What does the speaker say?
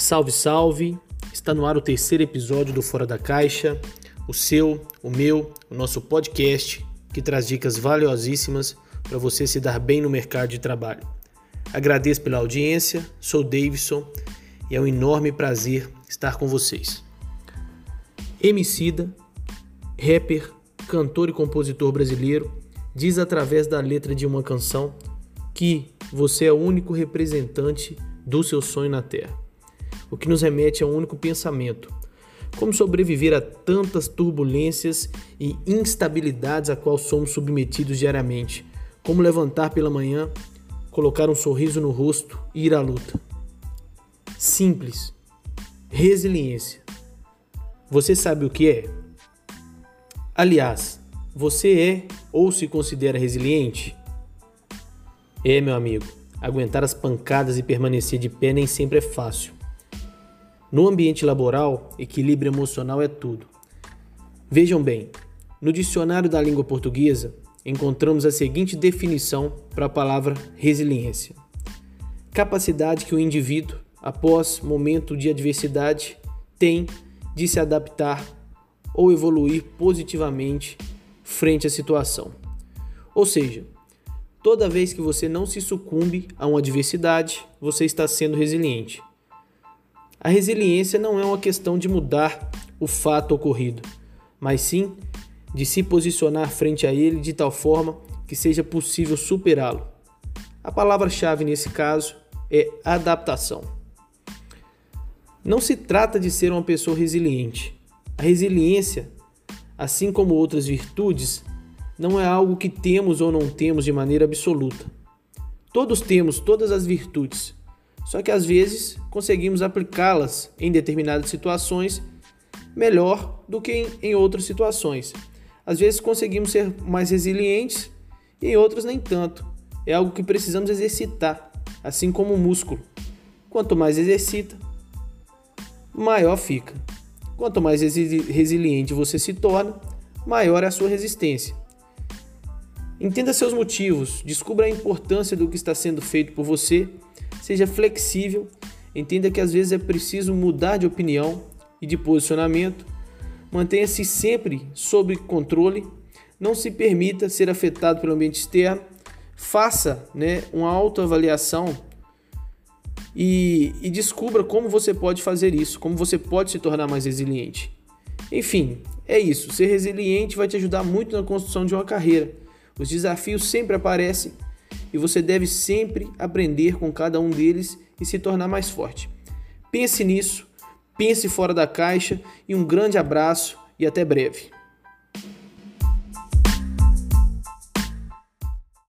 Salve, salve! Está no ar o terceiro episódio do Fora da Caixa, o seu, o meu, o nosso podcast que traz dicas valiosíssimas para você se dar bem no mercado de trabalho. Agradeço pela audiência, sou Davidson e é um enorme prazer estar com vocês. Emicida, rapper, cantor e compositor brasileiro, diz através da letra de uma canção que você é o único representante do seu sonho na Terra. O que nos remete a um único pensamento: como sobreviver a tantas turbulências e instabilidades a qual somos submetidos diariamente? Como levantar pela manhã, colocar um sorriso no rosto e ir à luta? Simples. Resiliência. Você sabe o que é? Aliás, você é ou se considera resiliente? É, meu amigo, aguentar as pancadas e permanecer de pé nem sempre é fácil. No ambiente laboral, equilíbrio emocional é tudo. Vejam bem, no dicionário da língua portuguesa encontramos a seguinte definição para a palavra resiliência: capacidade que o indivíduo, após momento de adversidade, tem de se adaptar ou evoluir positivamente frente à situação. Ou seja, toda vez que você não se sucumbe a uma adversidade, você está sendo resiliente. A resiliência não é uma questão de mudar o fato ocorrido, mas sim de se posicionar frente a ele de tal forma que seja possível superá-lo. A palavra-chave nesse caso é adaptação. Não se trata de ser uma pessoa resiliente. A resiliência, assim como outras virtudes, não é algo que temos ou não temos de maneira absoluta. Todos temos todas as virtudes, só que às vezes conseguimos aplicá-las em determinadas situações melhor do que em, outras situações. Às vezes conseguimos ser mais resilientes e em outras nem tanto. É algo que precisamos exercitar, assim como o músculo. Quanto mais exercita, maior fica. Quanto mais resiliente você se torna, maior é a sua resistência. Entenda seus motivos, descubra a importância do que está sendo feito por você Seja flexível, entenda que às vezes é preciso mudar de opinião e de posicionamento. Mantenha-se sempre sob controle, não se permita ser afetado pelo ambiente externo. Faça né, uma autoavaliação e, e descubra como você pode fazer isso, como você pode se tornar mais resiliente. Enfim, é isso. Ser resiliente vai te ajudar muito na construção de uma carreira. Os desafios sempre aparecem e você deve sempre aprender com cada um deles e se tornar mais forte. Pense nisso, pense fora da caixa e um grande abraço e até breve.